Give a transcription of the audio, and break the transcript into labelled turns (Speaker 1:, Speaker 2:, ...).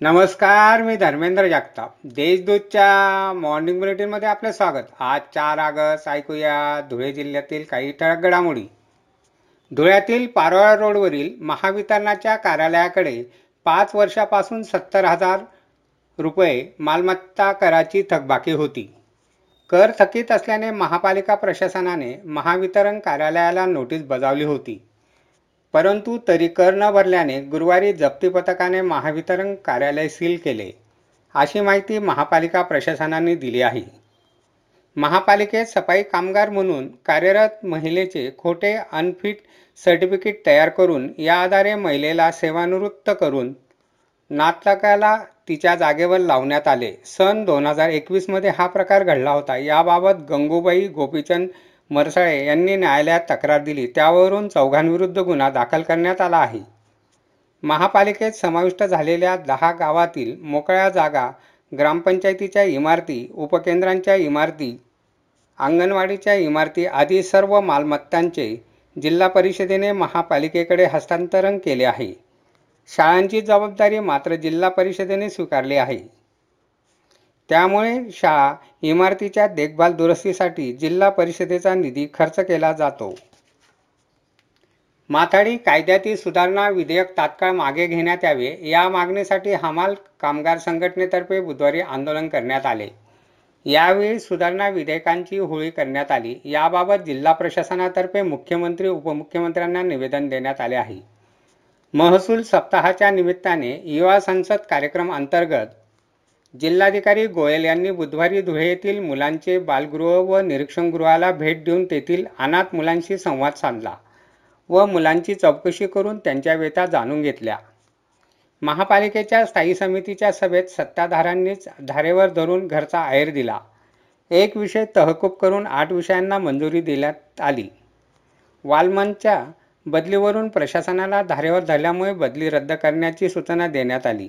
Speaker 1: नमस्कार मी धर्मेंद्र जागताप. देशदूतच्या मॉर्निंग बुलेटिनमध्ये आपलं स्वागत. आज चार ऑगस्ट ऐकूया धुळे जिल्ह्यातील काही ठळक घडामोडी. धुळ्यातील पारोळा रोडवरील महावितरणाच्या कार्यालयाकडे पाच वर्षापासून सत्तर हजार रुपये मालमत्ता कराची थकबाकी होती. कर थकीत असल्याने महापालिका प्रशासनाने महावितरण कार्यालयाला नोटीस बजावली होती. परंतु तरी कर न भरल्याने गुरुवारी जप्ती पथकाने महावितरण कार्यालय सील केले. अशी माहिती महापालिका प्रशासनाने दिली आहे. महापालिकेत सफाई कामगार म्हणून कार्यरत महिलेचे खोटे अनफिट सर्टिफिकेट तयार करून या आधारे महिलेला सेवानिवृत्त करून नातलकाला तिच्या जागेवर लावण्यात आले. सन दोन हजार एकवीसमध्ये हा प्रकार घडला होता. याबाबत गंगूबाई गोपीचंद मरसाळे यांनी न्यायालयात तक्रार दिली. त्यावरून चौघांविरुद्ध गुन्हा दाखल करण्यात आला आहे. महापालिकेत समाविष्ट झालेल्या दहा गावातील मोकळ्या जागा ग्रामपंचायतीच्या इमारती उपकेंद्रांच्या इमारती अंगणवाडीच्या इमारती आदी सर्व मालमत्तांचे जिल्हा परिषदेने महापालिकेकडे हस्तांतरण केले आहे. शाळांची जबाबदारी मात्र जिल्हा परिषदेने स्वीकारली आहे. त्यामुळे शाळा इमारतीच्या देखभाल दुरुस्तीसाठी जिल्हा परिषदेचा निधी खर्च केला जातो. माथाडी कायद्यातील सुधारणा विधेयक तात्काळ मागे घेण्यात यावे या मागणीसाठी हमाल कामगार संघटनेतर्फे बुधवारी आंदोलन करण्यात आले. यावेळी सुधारणा विधेयकांची होळी करण्यात आली. याबाबत जिल्हा प्रशासनातर्फे मुख्यमंत्री उपमुख्यमंत्र्यांना निवेदन देण्यात आले आहे. महसूल सप्ताहाच्या निमित्ताने युवा संसद कार्यक्रम अंतर्गत जिल्हाधिकारी गोयल यांनी बुधवारी धुळे येथील मुलांचे बालगृह व निरीक्षणगृहाला भेट देऊन तेथील अनाथ मुलांशी संवाद साधला व मुलांची चौकशी करून त्यांच्या व्यथा जाणून घेतल्या. महापालिकेच्या स्थायी समितीच्या सभेत सत्ताधाऱ्यांनीच धारेवर धरून घरचा आहेर दिला. एक विषय तहकूब करून आठ विषयांना मंजुरी देण्यात आली. वालमनच्या बदलीवरून प्रशासनाला धारेवर धरल्यामुळे बदली रद्द करण्याची सूचना देण्यात आली.